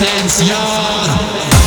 Atención.